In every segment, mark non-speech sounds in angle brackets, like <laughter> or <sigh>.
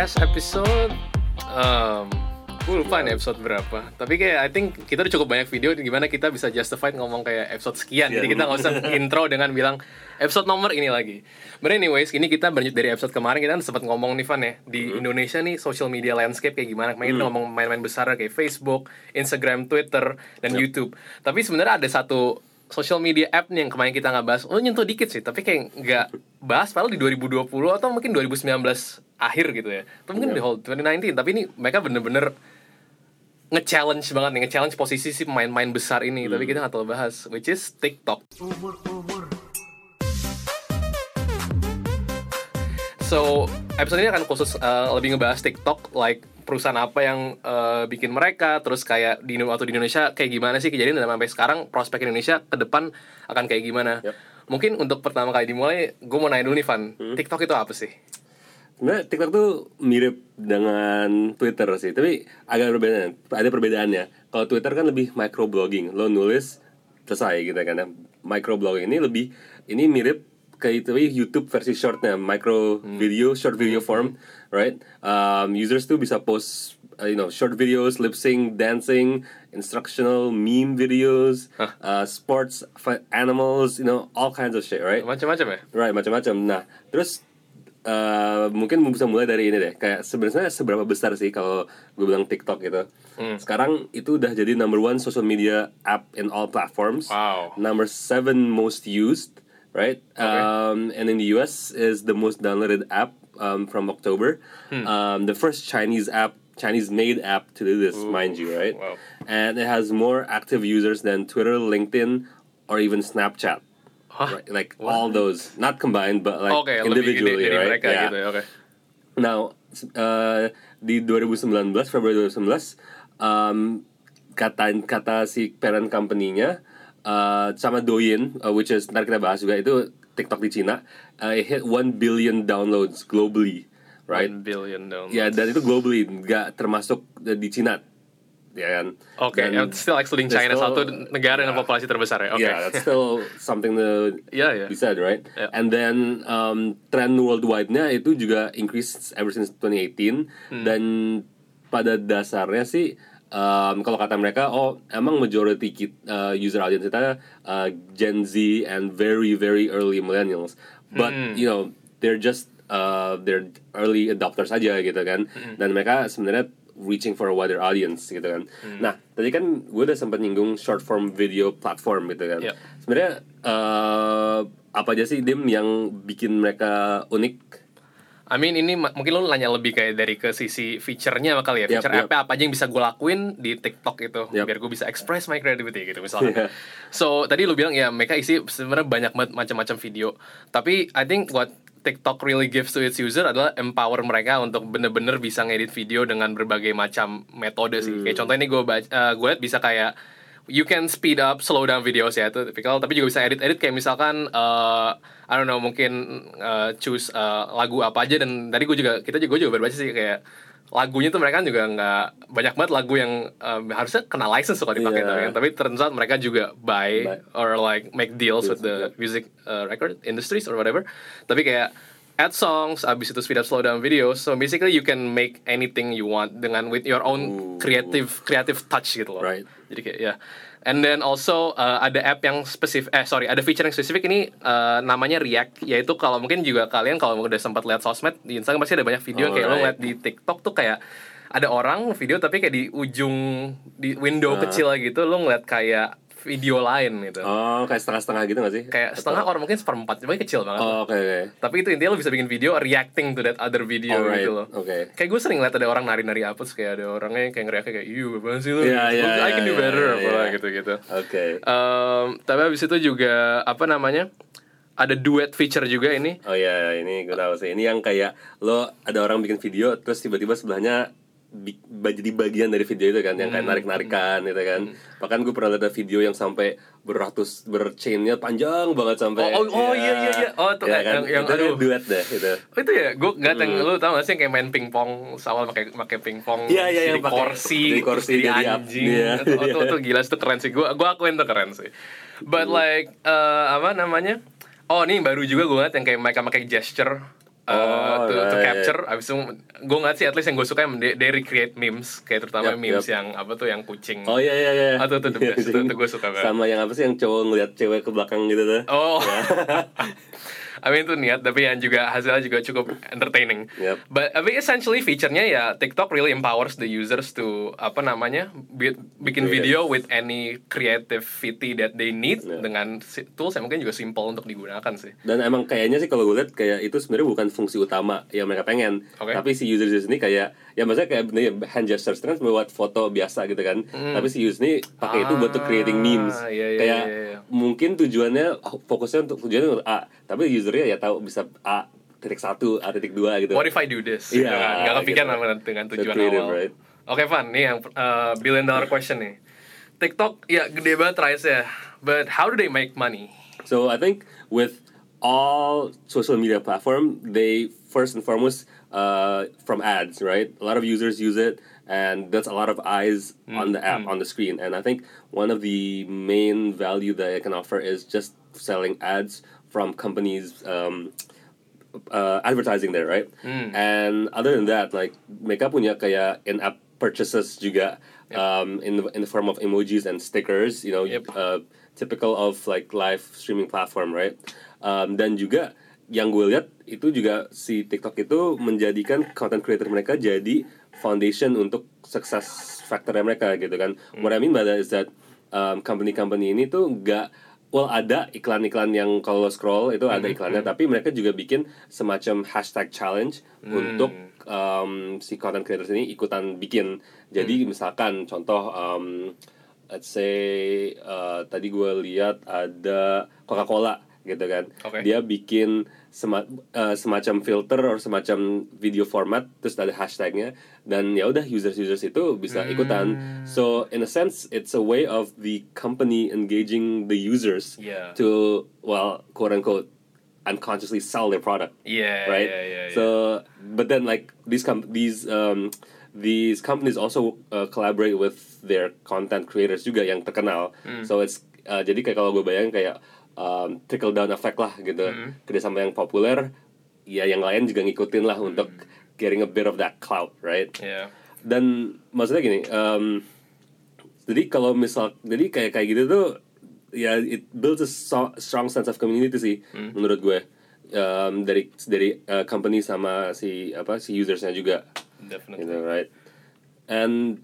podcast episode um, gue lupa nih episode berapa. Tapi kayak I think kita udah cukup banyak video gimana kita bisa justify ngomong kayak episode sekian. Jadi kita nggak usah <laughs> intro dengan bilang episode nomor ini lagi. But anyways ini kita berlanjut dari episode kemarin kita sempat ngomong nih Van ya di Indonesia nih social media landscape kayak gimana. Kemarin kita ngomong main-main besar kayak Facebook Instagram Twitter dan YouTube. Tapi sebenarnya ada satu social media app nih yang kemarin kita nggak bahas, oh nyentuh dikit sih, tapi kayak nggak bahas padahal di 2020 atau mungkin 2019 akhir gitu ya, atau mungkin di whole 2019, tapi ini mereka bener-bener nge-challenge banget nih, nge-challenge posisi si pemain-pemain besar ini, tapi kita nggak terlalu bahas, which is TikTok. So, episode ini akan khusus uh, lebih ngebahas TikTok, like perusahaan apa yang uh, bikin mereka, terus kayak di waktu di Indonesia kayak gimana sih kejadian dan sampai sekarang prospek Indonesia ke depan akan kayak gimana. Yep. Mungkin untuk pertama kali dimulai, gue mau nanya dulu nih Van, TikTok itu apa sih? Sebenarnya TikTok tuh mirip dengan Twitter sih, tapi agak berbeda. Ada perbedaannya. Kalau Twitter kan lebih microblogging, lo nulis selesai gitu kan. ya. Microblogging ini lebih ini mirip kayak itu YouTube versi shortnya, micro video, short video form, right? Um, users tuh bisa post, uh, you know, short videos, lip sync, dancing, instructional meme videos, uh, sports, animals, you know, all kinds of shit, right? Macam-macam ya? Right, macam-macam. Nah, terus uh, mungkin bisa mulai dari ini deh. Kayak sebenarnya seberapa besar sih kalau gue bilang TikTok gitu. Sekarang itu udah jadi number one social media app in all platforms. Wow. Number seven most used, right? Um, and in the US is the most downloaded app um, from October. Um, the first Chinese app, Chinese-made app to do this, mind you, right? wow. And it has more active users than Twitter, LinkedIn, or even Snapchat. Hah? Right, like all those, not combined, but like lebih gede individually, dari right? mereka Yeah. gitu oke. Now, uh, di 2019, Februari 2019, um, kata kata si parent company-nya uh, sama Douyin, uh, which is ntar kita bahas juga itu TikTok di Cina, uh, it hit 1 billion downloads globally, right? 1 billion downloads. Ya, dan itu globally, nggak termasuk di Cina, ya kan? Oke, Dan- yang still excluding China still- satu negara dengan yeah. populasi terbesar ya. Oke. Yeah, that's still something to <laughs> Iya, iya. be said, right? Yeah. And then um, trend worldwide-nya itu juga increase ever since 2018 Hmm. dan pada dasarnya sih um, kalau kata mereka oh emang majority kit, uh, user audience kita uh, Gen Z and very very early millennials. But Hmm. you know, they're just uh, they're early adopters aja gitu kan. Hmm. Dan mereka sebenarnya reaching for a wider audience gitu kan. Hmm. Nah, tadi kan gue udah sempat nyinggung short form video platform gitu kan. Yep. Sebenarnya eh, apa aja sih dim yang bikin mereka unik? I mean ini mungkin lo nanya lebih kayak dari ke sisi feature-nya kali ya Feature yap. apa apa aja yang bisa gue lakuin di TikTok itu Yap. Biar gue bisa express my creativity gitu misalnya Iya. So tadi lo bilang ya mereka isi sebenarnya banyak banget macam-macam video Tapi I think what TikTok really gives to its user adalah empower mereka untuk bener-bener bisa ngedit video dengan berbagai macam metode sih Kayak contohnya ini gue uh, gue liat bisa kayak you can speed up, slow down videos ya itu tipikal. Tapi juga bisa edit-edit kayak misalkan uh, I don't know mungkin uh, choose uh, lagu apa aja dan tadi gue juga kita juga gue juga berbaca sih kayak lagunya tuh mereka juga nggak banyak banget lagu yang um, harusnya kena license kalau dipakai Iya. tapi kan. tapi turns out mereka juga buy Buy. or like make deals with the Deals, music uh, record industries or whatever tapi kayak add songs abis itu speed up slow down videos so basically you can make anything you want dengan with your own Ooh. creative creative touch gitu loh. Right. jadi kayak ya and then also uh, ada app yang spesifik eh sorry ada feature yang spesifik. Ini uh, namanya React. Yaitu kalau mungkin juga kalian kalau udah sempat lihat sosmed di Instagram pasti ada banyak video yang kayak lo ngeliat di TikTok tuh kayak ada orang video tapi kayak di ujung di window Ah. kecil gitu lo ngeliat kayak video lain gitu Oh, kayak setengah-setengah gitu gak sih? kayak Atau- setengah orang mungkin seperempat tapi kecil banget Oh, oke oke. tapi itu intinya lo bisa bikin video reacting to that other video Alright, gitu loh oke. Kayak gue sering liat ada orang nari-nari apa terus kayak ada orangnya yang kayak ngeriak kayak iya apaan sih lo Iya, iya, I can do iya, better iya, apa iya. gitu-gitu Oke. Em, tapi habis itu juga apa namanya ada duet feature juga ini Oh iya, ini gue tahu sih. Ini yang kayak lo ada orang bikin video terus tiba-tiba sebelahnya jadi bagian dari video itu kan yang Hmm. kayak narik-narikan gitu kan. Bahkan gue pernah lihat ada video yang sampai beratus berchainnya panjang banget sampai Oh, oh, oh, iya, iya, iya. Oh, tuh, Iya yang- yang- itu aduh. duet deh itu. Oh itu ya, gue nggak tahu Hmm. lu tau gak sih yang kayak main pingpong awal pakai pakai pingpong iya, jadi yang kursi, jadi kursi, jadi jadi ap- anjing, iya, itu, itu, iya. <laughs> itu gila itu keren sih, gue gue akuin itu keren sih. But Hmm. like eh, apa namanya? Oh ini baru juga gue ngeliat yang kayak mereka pakai gesture uh, Oh, to, to right. capture abis itu gue ngeliat sih at least yang gue suka they, they recreate memes kayak terutama Yep, memes yep. yang apa tuh yang kucing Oh iya iya iya. Ah, tuh, Iya, tuh gue suka banget. Sama yang apa sih yang cowok ngeliat cewek ke belakang gitu tuh. Oh. <laughs> I mean itu niat tapi yang juga hasilnya juga cukup entertaining. Yep. But I mean essentially feature-nya ya TikTok really empowers the users to apa namanya bi- bikin Creative. video with any creativity that they need Yeah. dengan tools yang mungkin juga simple untuk digunakan sih. Dan emang kayaknya sih kalau gue lihat kayak itu sebenarnya bukan fungsi utama yang mereka pengen. Oke. Tapi si user user ini kayak ya maksudnya kayak bener ya, hand gestures kan buat foto biasa gitu kan. Tapi si user ini pakai itu buat tuh creating memes. Hmm. Ah, iya, iya, kayak iya, iya. mungkin tujuannya oh, fokusnya untuk tujuannya untuk A, tapi usernya ya tahu bisa A titik satu, A titik dua gitu. What if I do this? Iya, Gitu kan. Nggak kepikiran gitu. dengan So tujuan creative, awal. right? Oke Van, nih yang uh, billion dollar question nih. TikTok ya gede banget rise ya. But how do they make money? So I think with all social media platform, they first and foremost uh, from ads, right? A lot of users use it, and that's a lot of eyes on the app on the screen. And I think one of the main value that it can offer is just selling ads from companies. Um, uh, advertising there, right? And other than that, like mereka punya kayak in-app purchases juga um, in the in the form of emojis and stickers, you know, Yep. uh, typical of like live streaming platform, right? Um, dan juga yang gue lihat itu juga si TikTok itu menjadikan content creator mereka jadi foundation untuk success factornya mereka gitu kan. What I mean by that is that um, company-company ini tuh nggak well ada iklan-iklan yang kalau scroll itu ada iklannya tapi mereka juga bikin semacam hashtag challenge untuk um, si content creators ini ikutan bikin. Jadi misalkan contoh um, let's say uh, tadi gue lihat ada Coca-Cola gitu kan Oke. dia bikin sema- uh, semacam filter atau semacam video format terus ada hashtagnya dan ya udah users users itu bisa ikutan so in a sense it's a way of the company engaging the users Yeah. to well quote unquote unconsciously sell their product Yeah, right yeah, yeah, yeah. so but then like these com- these um these companies also uh, collaborate with their content creators juga yang terkenal Hmm. so it's uh, jadi kayak kalau gue bayangin kayak um, trickle down effect lah gitu. Hmm. kerjasama yang populer ya yang lain juga ngikutin lah untuk getting a bit of that clout right? Yeah. dan maksudnya gini um, jadi kalau misal jadi kayak kayak gitu tuh ya it builds a so- strong sense of community sih menurut gue. Um, dari dari uh, company sama si apa si usersnya juga. Definitely. gitu right? And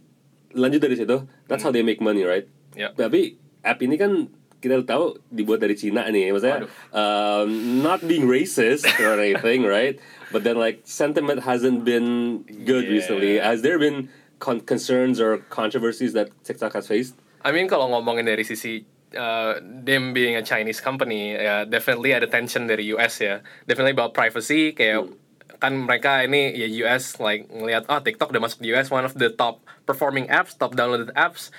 lanjut dari situ that's how they make money right? Yeah. tapi app ini kan kita tahu dibuat dari Cina nih maksudnya um, not being racist or anything <laughs> right but then like sentiment hasn't been good Yeah. recently has there been con- concerns or controversies that TikTok has faced I mean kalau ngomongin dari sisi uh, them being a Chinese company, ya definitely ada tension dari US ya. Definitely about privacy kayak kan mereka ini ya US like ngelihat oh TikTok udah masuk di US one of the top performing apps, top downloaded apps.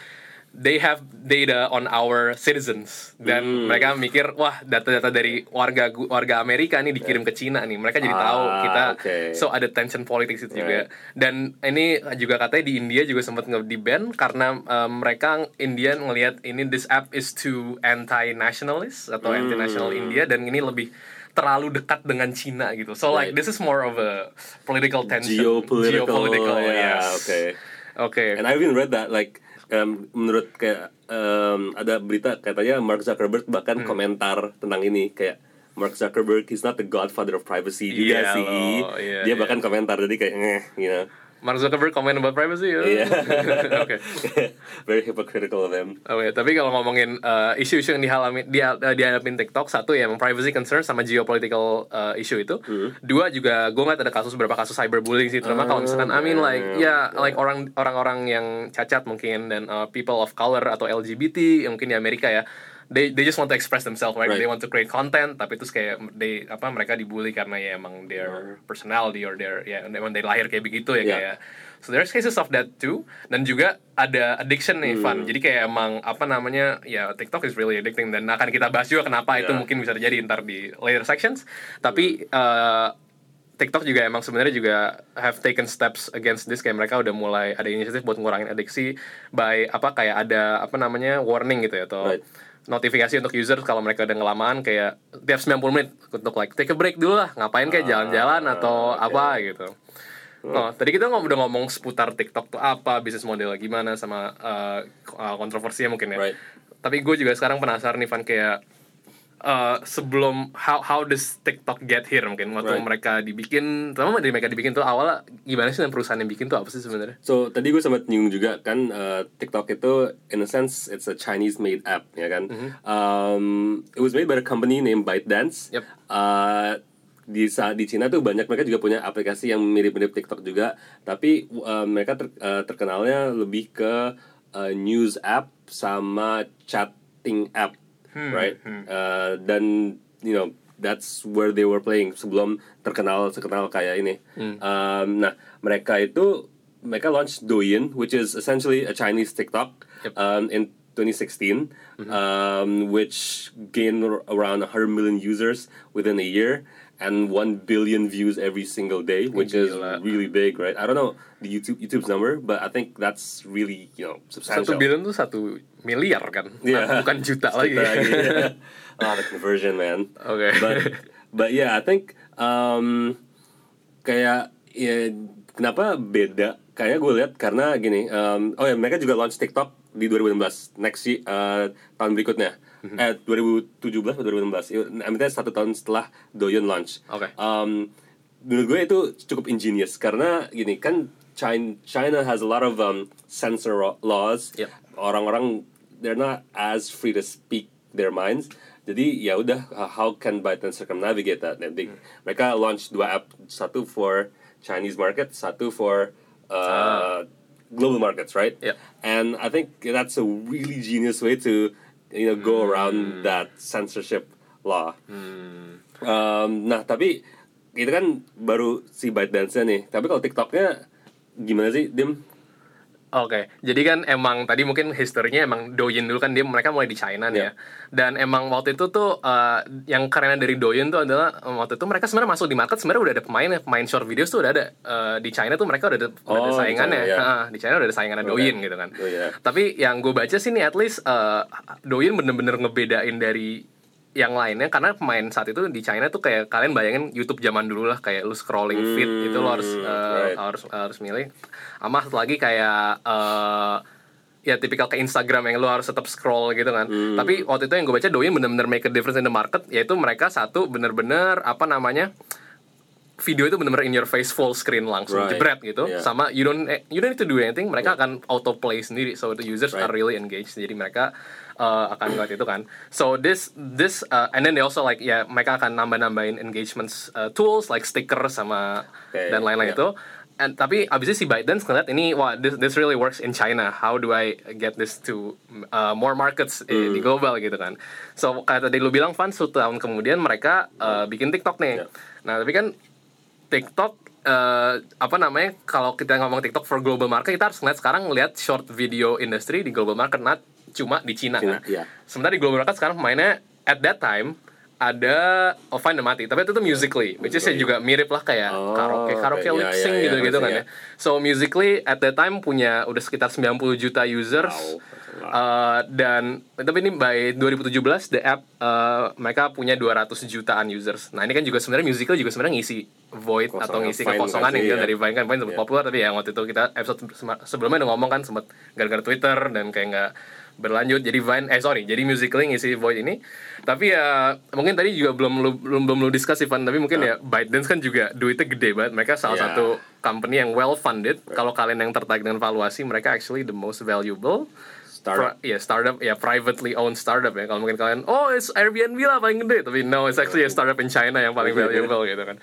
They have data on our citizens. Dan mereka mikir wah data-data dari warga warga Amerika nih dikirim ke Cina nih. Mereka jadi tahu Ah, kita oke. so ada tension politik itu juga. Dan ini juga katanya di India juga sempat nge di ban karena um, mereka Indian ngelihat ini this app is too anti nationalist atau anti national India dan ini lebih terlalu dekat dengan Cina gitu. So like Right. this is more of a political tension. Geopolitical, Geopolitical, yeah, yes. okay. Oke and I even read that like um, menurut kayak um, ada berita katanya Mark Zuckerberg bahkan Hmm. komentar tentang ini kayak Mark Zuckerberg he's not the godfather of privacy juga Iya sih loh, iya, dia iya. bahkan komentar jadi kayak eh, you know Mark Zuckerberg comment about privacy ya Iya. <laughs> oke <laughs> very hypocritical of him Oke, tapi kalau ngomongin uh, isu-isu yang dihalami dia uh, dihadapin TikTok, satu ya privacy concern sama geopolitical uh, issue itu. Dua juga gue ngeliat ada kasus beberapa kasus cyberbullying sih, terutama kalau misalkan I mean like ya like orang orang-orang yang cacat mungkin dan uh, people of color atau LGBT yang mungkin di Amerika ya. They, they just want to express themselves, right? Right. They want to create content, tapi terus kayak they apa mereka dibully karena ya emang their personality or their ya emang they lahir kayak begitu ya Yeah. kayak So there's cases of that too. Dan juga ada addiction nih, Van. Jadi kayak emang apa namanya ya TikTok is really addicting dan akan kita bahas juga kenapa itu Yeah. mungkin bisa terjadi ntar di later sections. Tapi eh, TikTok juga emang sebenarnya juga have taken steps against this kayak mereka udah mulai ada inisiatif buat ngurangin adiksi by apa kayak ada apa namanya warning gitu ya atau Right. Notifikasi untuk user kalau mereka udah ngelamaan kayak tiap 90 menit untuk like take a break dulu lah ngapain kayak jalan-jalan atau oke. apa gitu. Oh, tadi kita ngom- udah ngomong seputar TikTok tuh apa, bisnis model gimana sama uh, kontroversinya mungkin ya. Right. Tapi gue juga sekarang penasaran nih Van kayak uh, sebelum how how does TikTok get here mungkin waktu Right. mereka dibikin, terutama dari mereka dibikin tuh awalnya gimana sih dan perusahaan yang bikin tuh apa sih sebenarnya? So tadi gue sempat nyinggung juga kan uh, TikTok itu in a sense it's a Chinese made app ya kan. Um, it was made by a company named ByteDance. Yep. Uh, di saat di Cina tuh banyak mereka juga punya aplikasi yang mirip-mirip TikTok juga, tapi uh, mereka ter- uh, terkenalnya lebih ke uh, news app sama chatting app, right? Uh, dan you know that's where they were playing sebelum terkenal terkenal kayak ini. Um, nah mereka itu mereka launch Douyin, which is essentially a Chinese TikTok Yep. um, in 2016, um, which gained around 100 million users within a year and 1 billion views every single day, which is really big, right? I don't know the YouTube YouTube's number, but I think that's really you know substantial. Satu billion tuh satu miliar kan, Yeah. Nah, bukan juta lagi. Yeah. Ah, <laughs> the conversion, man. Oke. But but yeah, I think um, kayak ya kenapa beda? Kayaknya gue lihat karena gini. Um, oh ya mereka juga launch TikTok di 2016 next year uh, tahun berikutnya. Mhm. Eh 2017 atau 2016. Itu- I mean, satu tahun setelah Douyin launch. Oke. Um, menurut gue itu cukup ingenious karena gini kan China China has a lot of um, censor laws. Yep. Orang-orang they're not as free to speak their minds. Jadi ya udah uh, how can ByteDance circumnavigate that? Nah, they- mereka launch dua app, satu for Chinese market, satu for uh, global markets, right? Yeah. And I think that's a really genius way to you know go around that censorship law. Um, nah tapi itu kan baru si ByteDance nih. Tapi kalau TikToknya gimana sih, Dim? Oke, jadi kan emang tadi mungkin historinya emang Douyin dulu kan dia mereka mulai di China nih ya. Dan emang waktu itu tuh eh, yang keren dari Douyin tuh adalah eh, waktu itu mereka sebenarnya masuk di market sebenarnya udah ada pemain ya, pemain short videos tuh udah ada Eh, di China tuh mereka udah ada, udah ada Oh, di saingannya. China, ya. Heeh, di China udah ada saingannya Oke. Douyin gitu kan. Oh, iya. Tapi yang gue baca sih nih at least eh, Douyin bener-bener ngebedain dari yang lainnya karena pemain saat itu di China tuh kayak kalian bayangin YouTube zaman dulu lah kayak lu scrolling feed itu lo harus eh, right. harus harus milih. Sama satu lagi kayak eh ya tipikal ke Instagram yang lu harus tetap scroll gitu kan. Tapi waktu itu yang gue baca Douyin bener-bener make a difference in the market yaitu mereka satu bener-bener apa namanya video itu bener-bener in your face full screen langsung Right. jebret gitu Yeah. sama you don't eh, you don't need to do anything mereka akan auto play sendiri so the users are Right. really engaged jadi mereka uh, akan ngeliat itu kan so this this uh, and then they also like ya mereka akan nambah-nambahin engagements uh, tools like sticker sama Okay, dan lain-lain yeah. itu And, tapi abisnya si ByteDance ngeliat ini wah this, this really works in China how do I get this to uh, more markets Hmm. di global gitu kan so kayak tadi lu bilang Van satu tahun kemudian mereka uh, bikin TikTok nih Yeah. nah tapi kan TikTok eh, apa namanya kalau kita ngomong TikTok for global market kita harus ngeliat sekarang ngeliat short video industry di global market not cuma di Cina, Cina, kan. iya. Sementara di global market sekarang mainnya at that time ada oh fine mati tapi itu tuh musically which is ya juga mirip lah kayak Oh, karaoke karaoke oke. lip Iya, sync iya, gitu iya, gitu kan iya. ya so musically at that time punya udah sekitar 90 juta users Wow. Uh, dan tapi ini by 2017 the app uh, mereka punya 200 jutaan users. Nah ini kan juga sebenarnya musical juga sebenarnya ngisi void Kosongan, atau ngisi kekosongan kan yang sih, gitu ya. dari Vine kan Vine sempat Iya. populer tapi ya waktu itu kita episode sebelumnya udah ngomong kan sempat gara-gara Twitter dan kayak nggak berlanjut jadi Vine eh sorry jadi musically ngisi void ini tapi ya mungkin tadi juga belum lu, belum belum lu discuss Ivan tapi mungkin ya ByteDance kan juga duitnya gede banget mereka salah Iya. satu company yang well funded kalau kalian yang tertarik dengan valuasi mereka actually the most valuable Startup. Pri- ya startup ya privately owned startup ya. Kalau mungkin kalian oh it's Airbnb lah paling gede. Tapi no it's actually a startup in China yang paling <laughs> valuable gitu kan.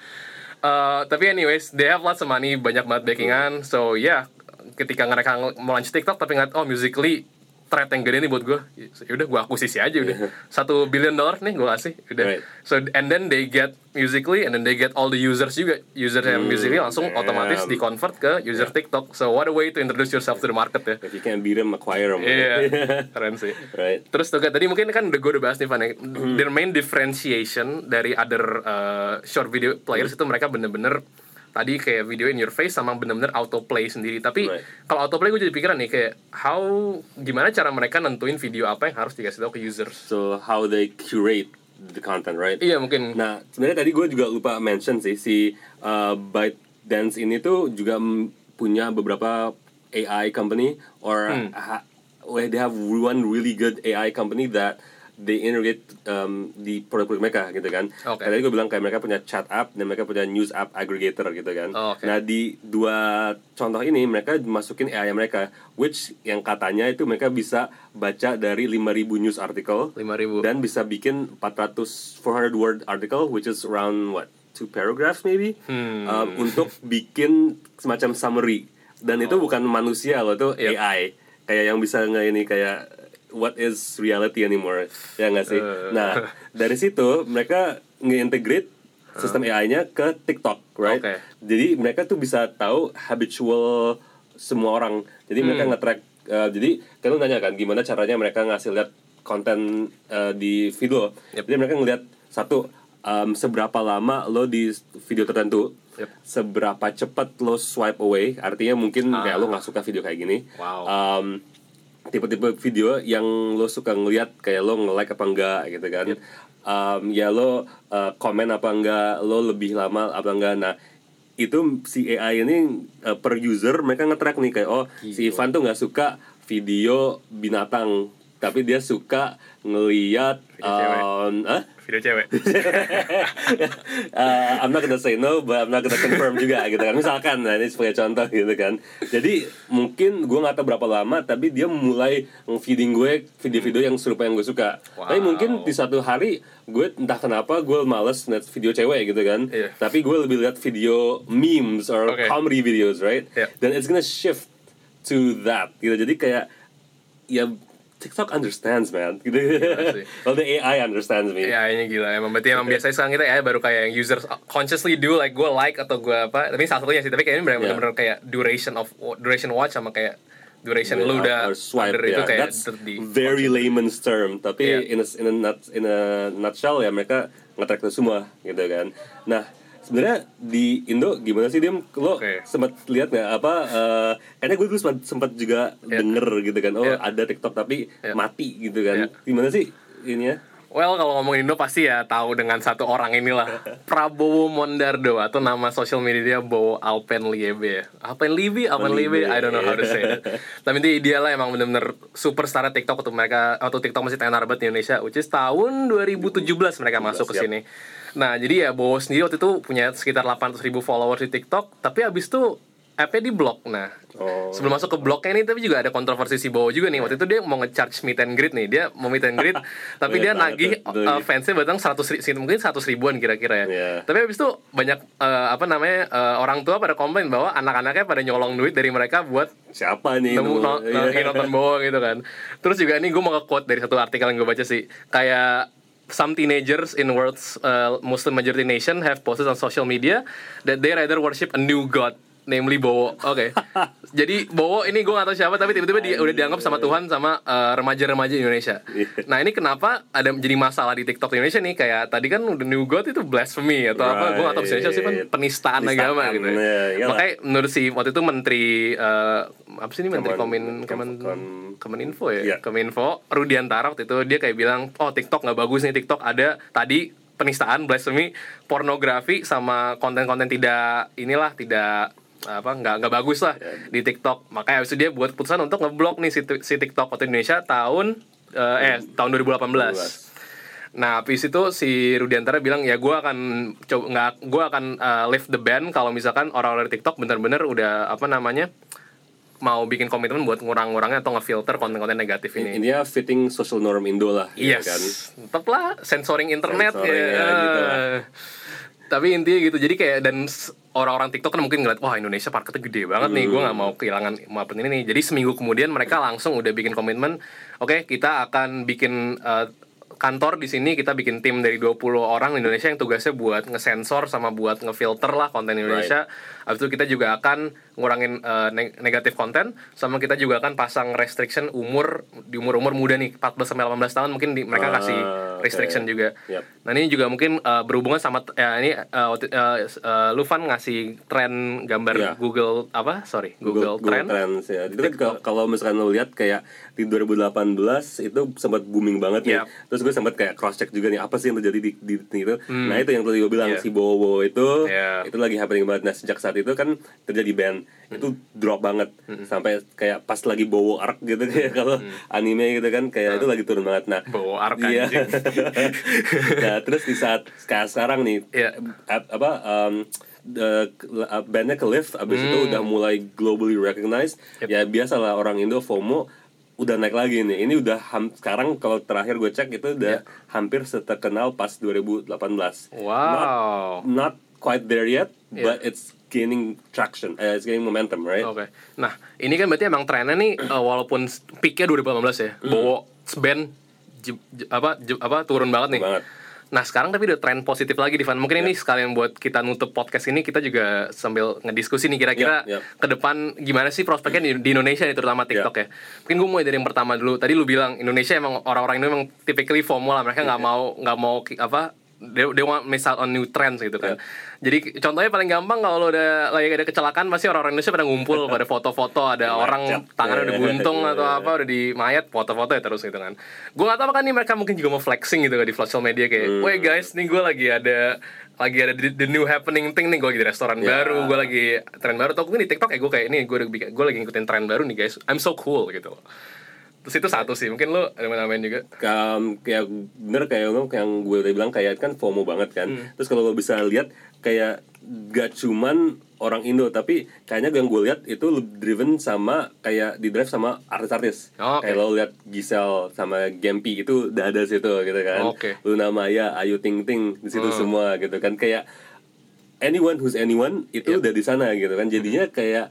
Eh, tapi anyways they have lots of money banyak banget backingan. So yeah, ketika mereka mau launch TikTok tapi ngeliat oh musically threat yang gede nih buat gue ya udah gue akuisisi aja udah satu billion dollar nih gue kasih udah Right. so and then they get musically and then they get all the users juga user yang musically langsung damn. otomatis di convert ke user TikTok so what a way to introduce yourself to the market ya If you can't beat them, acquire them. Iya, <laughs> keren sih. right. Terus tuh tadi mungkin kan udah gue udah bahas nih Van ya. Their main differentiation dari other uh, short video players itu mereka bener-bener tadi kayak video in your face sama bener-bener autoplay sendiri. Tapi Right. kalau autoplay gue jadi pikiran nih kayak how gimana cara mereka nentuin video apa yang harus dikasih tahu ke users. So how they curate the content, right? Iya mungkin. Nah, sebenarnya tadi gue juga lupa mention sih si uh, ByteDance ini tuh juga punya beberapa AI company or Hmm. ha- they have one really good AI company that they integrate um, di produk-produk mereka gitu kan. Oke. Kayak Tadi gue bilang kayak mereka punya chat app dan mereka punya news app aggregator gitu kan. Oh, oke. Nah di dua contoh ini mereka masukin AI mereka, which yang katanya itu mereka bisa baca dari 5000 news article 5000. dan bisa bikin 400 400 word article which is around what two paragraphs maybe Hmm. um, untuk bikin semacam summary dan itu bukan manusia loh itu Yep. AI kayak yang bisa nggak ini kayak what is reality anymore ya nggak sih Eh. nah dari situ mereka nge-integrate sistem AI-nya ke TikTok right Oke. jadi mereka tuh bisa tahu habitual semua orang jadi mereka nge-track uh, jadi lu nanya kan gimana caranya mereka ngasih lihat konten uh, di video Yep. jadi mereka ngelihat satu um, seberapa lama lo di video tertentu Yep. seberapa cepat lo swipe away artinya mungkin kayak lo nggak suka video kayak gini Wow. um, tipe-tipe video yang lo suka ngeliat kayak lo nge-like apa enggak gitu kan. Um, ya lo uh, komen apa enggak lo lebih lama apa enggak. Nah itu si AI ini uh, per user mereka nge-track nih kayak oh si Ivan tuh nggak suka video binatang. Tapi dia suka ngeliat um, ah? Video cewek. <laughs> uh, I'm not gonna say no, but I'm not gonna confirm juga gitu kan. Misalkan, nah ini sebagai contoh gitu kan. Jadi mungkin gue nggak tahu berapa lama, tapi dia mulai feeding gue video-video yang serupa yang gue suka. Wow. Tapi mungkin di satu hari gue entah kenapa gue males ngeliat video cewek gitu kan. Iya. Tapi gue lebih lihat video memes or Oke. comedy videos, right? Dan it's gonna shift to that gitu. Jadi kayak ya TikTok understands man gitu. well the AI understands me. Ya ini gila emang berarti emang biasanya sekarang kita ya baru kayak yang users consciously do like gue like atau gue apa tapi salah satunya sih tapi kayak ini Yeah. benar-benar kayak duration of duration watch sama kayak duration lu udah swipe under itu ya. kayak That's di very layman's term tapi Iya. in a in a nut, in a nutshell ya mereka nge-track itu semua gitu kan nah sebenarnya di Indo gimana sih dia lo Oke. sempat lihat nggak? Apa eh kayaknya gue dulu sempat sempat juga Iya. denger gitu kan. Oh Iya. ada TikTok tapi Iya. mati gitu kan. Iya. gimana sih ini ya Well kalau ngomongin Indo pasti ya tahu dengan satu orang inilah. <laughs> Prabowo Mondardo atau nama social media dia Bowo Alpen Liebe. Alpen Liebe, Alpen Liebe, I don't know how to say it. <laughs> Tapi intinya dia lah emang bener-bener superstar TikTok untuk mereka Atau TikTok masih tenar banget di Indonesia Which is tahun 2017 mereka masuk ke sini Nah jadi ya Bowo sendiri waktu itu punya sekitar 800 ribu followers di TikTok Tapi abis itu app-nya di blok Nah oh Sebelum masuk ke blognya ini tapi juga ada kontroversi si Bowo juga nih. Waktu itu dia mau nge-charge meet and greet nih. Dia mau meet and greet <laughs> tapi dia Banyak banget nagih uh, fansnya batang 100 ri- sekitar- mungkin 100 ribuan kira-kira ya. Iya. Tapi habis itu banyak uh, apa namanya uh, orang tua pada komplain bahwa anak-anaknya pada nyolong duit dari mereka buat siapa nih nemu no, Iya. no- kayak nonton Bowo gitu kan. Terus juga ini gue mau ke-quote dari satu artikel yang gue baca sih. Kayak Some teenagers in world's uh, Muslim majority nation have posted on social media that they rather worship a new god namely Bowo. Oke. <laughs> Jadi Bowo ini gue gak tahu siapa tapi tiba-tiba dia udah dianggap sama Tuhan sama uh, remaja-remaja Indonesia. Iya. Nah ini kenapa ada jadi masalah di TikTok Indonesia nih kayak tadi kan udah new god itu blasphemy atau apa gue gak tahu Indonesia sih kan Right. penistaan, Penistaan, agama gitu. ya, Ya. iyalah. Makanya menurut si waktu itu menteri uh, apa sih ini menteri Kemen- Kemen Kemeninfo ya, Iya. Kemenfo Rudiantara waktu itu dia kayak bilang oh TikTok nggak bagus nih TikTok ada tadi penistaan blasphemy pornografi sama konten-konten tidak inilah tidak apa nggak nggak bagus lah di TikTok makanya habis itu dia buat keputusan untuk ngeblok nih si, si TikTok waktu Indonesia tahun eh, eh tahun 2018 Nah, habis itu si Rudiantara bilang ya gue akan coba nggak gue akan uh, lift the ban kalau misalkan orang-orang di TikTok bener-bener udah apa namanya mau bikin komitmen buat ngurang-ngurangnya atau ngefilter konten-konten negatif ini. India fitting social norm Indo lah gitu Yes, kan tetep lah sensoring internet Sensoring, ya. ya, gitu lah. Tapi intinya gitu, jadi kayak dan orang-orang TikTok kan mungkin ngeliat wah Indonesia marketnya gede banget nih, gue Hmm. nggak mau kehilangan maupun ini nih. Jadi seminggu kemudian mereka langsung udah bikin komitmen, oke kita akan bikin uh, kantor di sini kita bikin tim dari 20 orang di Indonesia yang tugasnya buat ngesensor sama buat ngefilter lah konten Indonesia. Habis itu kita juga akan ngurangin uh, neg- negatif konten sama kita juga akan pasang restriction umur di umur-umur muda nih 14 sampai 18 tahun mungkin di, mereka Ah, kasih restriction juga. Yap. Nah ini juga mungkin uh, berhubungan sama ya ini uh, uh, uh, lu Van ngasih tren gambar Iya. Google apa? Sorry, Google, Trend. Trends ya. Itu kan kalau- kalau misalkan lo lihat kayak di 2018 itu sempat booming banget nih. Terus gue sempat kayak cross check juga nih apa sih yang terjadi di, di, di itu. Nah itu yang tadi gue bilang Iya. si Bowo itu Iya. itu lagi happening banget. Nah sejak saat itu kan terjadi band itu drop banget sampai kayak pas lagi Bowo arc gitu kayak kalau anime gitu kan kayak itu lagi turun banget. Nah Bowo arc, Iya. <laughs> nah terus di saat kayak sekarang nih ap- apa um, the, uh, bandnya ke lift abis itu udah mulai globally recognized Hmm. Yep. ya biasalah orang Indo FOMO udah naik lagi nih ini udah ham- sekarang kalau terakhir gue cek itu udah Iya. hampir seterkenal pas 2018 Wow. not, not quite there yet Yeah. but it's gaining traction eh, it's gaining momentum right Oke. Nah, ini kan berarti emang trennya nih uh, walaupun peaknya 2018 ya, Hmm. Bowo band je- je- apa je- apa turun banget nih. Banget. Nah sekarang tapi udah tren positif lagi di Van. Mungkin ini sekalian buat kita nutup podcast ini kita juga sambil ngediskusi nih kira-kira Yap, yap. ke depan gimana sih prospeknya di, di Indonesia nih terutama TikTok ya. Mungkin gue mulai dari yang pertama dulu. Tadi lu bilang Indonesia emang orang-orang ini emang typically FOMO lah. Mereka nggak mau nggak mau apa they, they want miss out on new trends gitu kan. Jadi contohnya paling gampang kalau lo udah lagi ada kecelakaan pasti orang-orang Indonesia pada ngumpul <laughs> pada foto-foto ada orang tangannya udah buntung <laughs> atau apa udah di mayat foto-foto ya terus gitu kan. Gue gak tahu kan nih mereka mungkin juga mau flexing gitu kan di social media kayak, Hmm. "Weh guys, nih gue lagi ada lagi ada the, the new happening thing nih gue lagi di restoran Ya. baru gue lagi tren baru atau mungkin di TikTok kayak gue kayak ini gue gue lagi ngikutin tren baru nih guys I'm so cool gitu loh terus itu satu sih mungkin lo ada yang nambahin juga? Kam, kayak bener kayak lo yang gue udah bilang kayak kan FOMO banget kan. Terus kalau lo bisa lihat kayak gak cuman orang Indo tapi kayaknya yang gue lihat itu driven sama kayak di drive sama artis-artis. Oke. kayak lo lihat Giselle sama Gempi itu udah ada situ gitu kan. Oke. Luna Maya Ayu Ting Ting di situ Hmm. semua gitu kan. Kayak anyone who's anyone itu udah di sana gitu kan. Jadinya kayak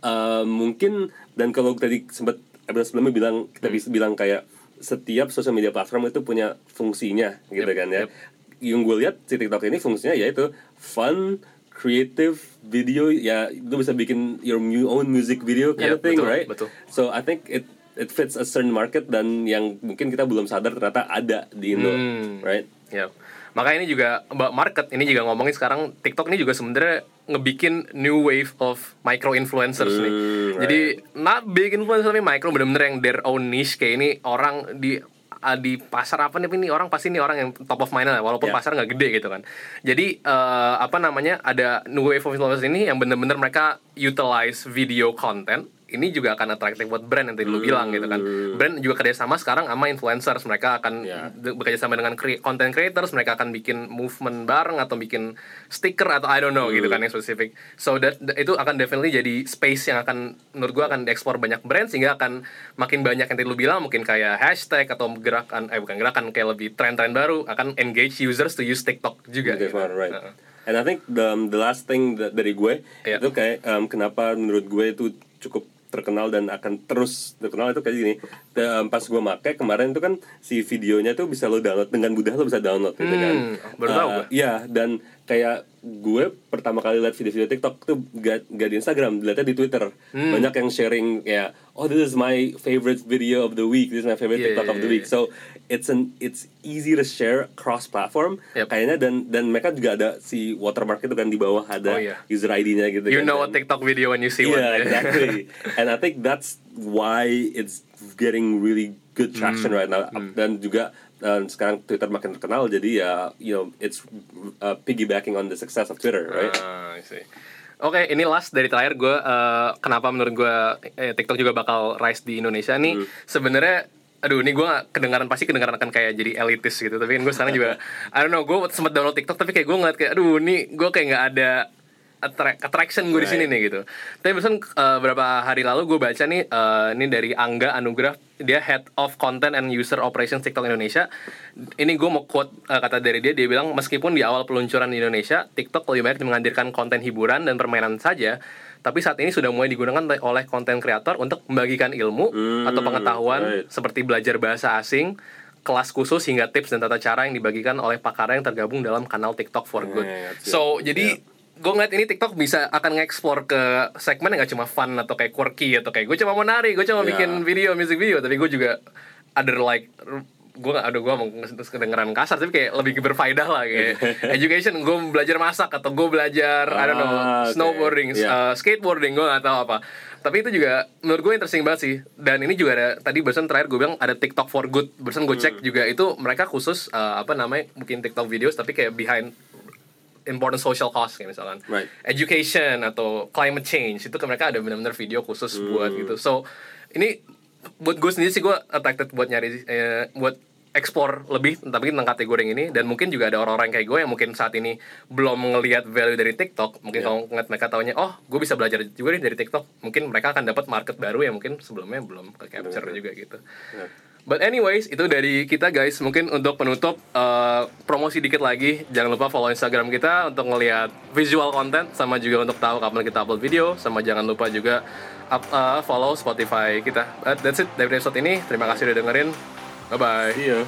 uh, mungkin dan kalau tadi sempat episode sebelumnya bilang kita bisa bilang kayak setiap social media platform itu punya fungsinya gitu Yep, kan ya yep. yang gue lihat si TikTok ini fungsinya yaitu fun creative video ya itu bisa bikin your mu- own music video kind Yep, of thing betul, right betul. so I think it it fits a certain market dan yang mungkin kita belum sadar ternyata ada di Indo Hmm. right Ya. Maka ini juga mbak market ini juga ngomongin sekarang TikTok ini juga sebenarnya ngebikin new wave of micro influencers nih. Hmm, Jadi not big influencer tapi micro bener-bener yang their own niche kayak ini orang di ah, di pasar apa nih ini orang pasti ini orang yang top of mind lah walaupun Ya. pasar nggak gede gitu kan. Jadi eh, apa namanya ada new wave of influencers ini yang bener-bener mereka utilize video content ini juga akan atraktif buat brand yang tadi lu bilang gitu kan. Brand juga kerjasama sekarang sama influencers mereka akan Ya. de- bekerja sama dengan cre- content creators mereka akan bikin movement bareng atau bikin stiker atau I don't know gitu kan yang spesifik so that that- itu akan definitely jadi space yang akan menurut gua akan diekspor banyak brand sehingga akan makin banyak yang tadi lu bilang mungkin kayak hashtag atau gerakan eh bukan gerakan kayak lebih tren-tren baru akan engage users to use TikTok juga That's gitu. right, right. Heeh. And I think the the last thing that- dari gue Iya. itu kayak um, kenapa menurut gue itu cukup terkenal dan akan terus terkenal itu kayak gini. Um, pas gue make kemarin itu kan si videonya tuh bisa lo download dengan mudah lo bisa download gitu kan. Hmm, baru tahu Uh. Iya dan kayak gue pertama kali lihat video-video TikTok tuh gak, gak di Instagram, dilihatnya di Twitter. Hmm. Banyak yang sharing kayak, oh this is my favorite video of the week, this is my favorite Yeah, TikTok of the yeah, week. So it's an it's easy to share cross platform. Yep. Kayaknya dan dan mereka juga ada si watermark itu kan di bawah ada Oh, iya. user ID-nya gitu you kan. know a Dan- TikTok video when you see Yeah, one ya. exactly. <laughs> And I think that's why it's getting really good traction Hmm. right now. Dan juga uh, sekarang Twitter makin terkenal, jadi ya, you know, it's uh, piggybacking on the success of Twitter, right? Ah, I see. Oke, ini last dari terakhir gue eh, kenapa menurut gue eh, TikTok juga bakal rise di Indonesia nih. Hmm. Sebenarnya aduh ini gue kedengaran pasti kedengaran akan kayak jadi elitis gitu. Tapi kan gue sekarang juga I don't know gue sempat download TikTok tapi kayak gue ngeliat kayak aduh ini gue kayak nggak ada attra- attraction gue di sini nih gitu tapi barusan eh, beberapa hari lalu gue baca nih eh, ini dari Angga Anugrah dia head of content and user operations TikTok Indonesia ini gue mau quote eh, kata dari dia dia bilang meskipun di awal peluncuran di Indonesia TikTok lebih banyak menghadirkan konten hiburan dan permainan saja tapi saat ini sudah mulai digunakan oleh konten kreator untuk membagikan ilmu Hmm, atau pengetahuan right. seperti belajar bahasa asing, kelas khusus hingga tips dan tata cara yang dibagikan oleh pakar yang tergabung dalam kanal TikTok for Good. Yeah, So it. jadi gue ngeliat ini TikTok bisa akan nge-explore ke segmen yang gak cuma fun atau kayak quirky atau kayak gue cuma mau nari, gue cuma Yeah. bikin video, music video, tapi gue juga other like gue gak aduh gue mau kedengeran kasar tapi kayak lebih berfaedah lah kayak <laughs> education gue belajar masak atau gue belajar I don't know Ah, snowboarding Iya. uh, skateboarding gue gak tahu apa tapi itu juga menurut gue interesting banget sih dan ini juga ada tadi barusan terakhir gue bilang ada TikTok for good barusan gue Hmm. cek juga itu mereka khusus uh, apa namanya mungkin TikTok videos tapi kayak behind important social cause kayak misalkan Right. education atau climate change itu kan mereka ada benar-benar video khusus Hmm. buat gitu so ini buat gue sendiri sih gue attracted buat nyari eh, buat explore lebih tapi tentang kategori ini dan mungkin juga ada orang-orang kayak gue yang mungkin saat ini belum ngelihat value dari TikTok mungkin Yeah. kalau ngeliat mereka taunya oh gue bisa belajar juga nih dari TikTok mungkin mereka akan dapat market baru yang mungkin sebelumnya belum ke capture Bener. juga gitu Ya. But anyways, itu dari kita guys. Mungkin untuk penutup eh, promosi dikit lagi. Jangan lupa follow Instagram kita untuk ngelihat visual content sama juga untuk tahu kapan kita upload video. Sama jangan lupa juga up, eh, follow Spotify kita. But that's it dari episode ini. Terima kasih udah dengerin. Bye bye. Iya.